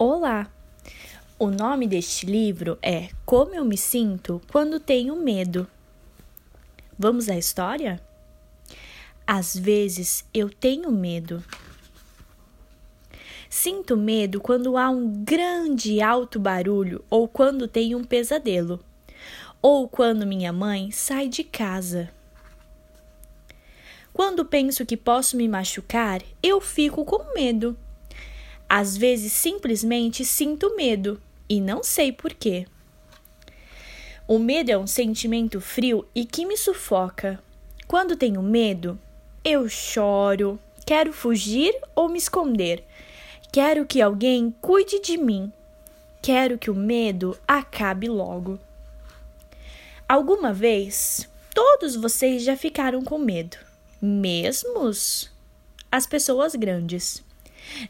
Olá! O nome deste livro é Como Eu Me Sinto Quando Tenho Medo. Vamos à história? Às vezes eu tenho medo. Sinto medo quando há um grande alto barulho ou quando tenho um pesadelo, ou quando minha mãe sai de casa. Quando penso que posso me machucar, eu fico com medo. Às vezes simplesmente sinto medo e não sei porquê. O medo é um sentimento frio e que me sufoca. Quando tenho medo, eu choro, quero fugir ou me esconder. Quero que alguém cuide de mim. Quero que o medo acabe logo. Alguma vez, todos vocês já ficaram com medo, mesmo as pessoas grandes.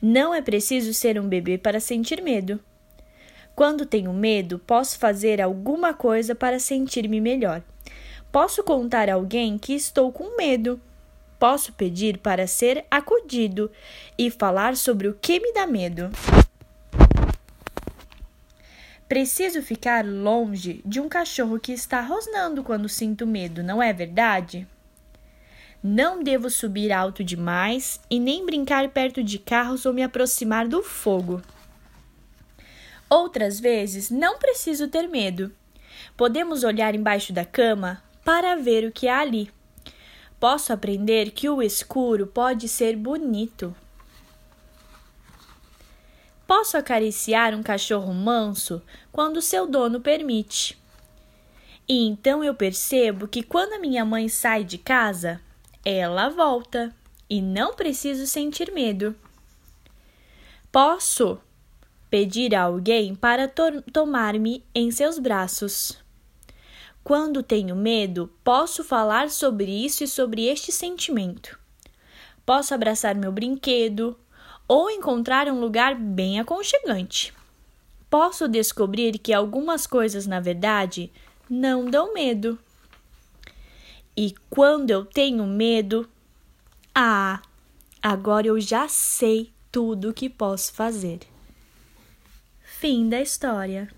Não é preciso ser um bebê para sentir medo. Quando tenho medo, posso fazer alguma coisa para sentir-me melhor. Posso contar a alguém que estou com medo. Posso pedir para ser acudido e falar sobre o que me dá medo. Preciso ficar longe de um cachorro que está rosnando quando sinto medo, não é verdade? Não devo subir alto demais e nem brincar perto de carros ou me aproximar do fogo. Outras vezes, não preciso ter medo. Podemos olhar embaixo da cama para ver o que há ali. Posso aprender que o escuro pode ser bonito. Posso acariciar um cachorro manso quando seu dono permite. E então eu percebo que quando a minha mãe sai de casa, ela volta e não preciso sentir medo. Posso pedir a alguém para to tomar-me em seus braços. Quando tenho medo, posso falar sobre isso e sobre este sentimento. Posso abraçar meu brinquedo ou encontrar um lugar bem aconchegante. Posso descobrir que algumas coisas, na verdade, não dão medo. E quando eu tenho medo, ah, agora eu já sei tudo o que posso fazer. Fim da história.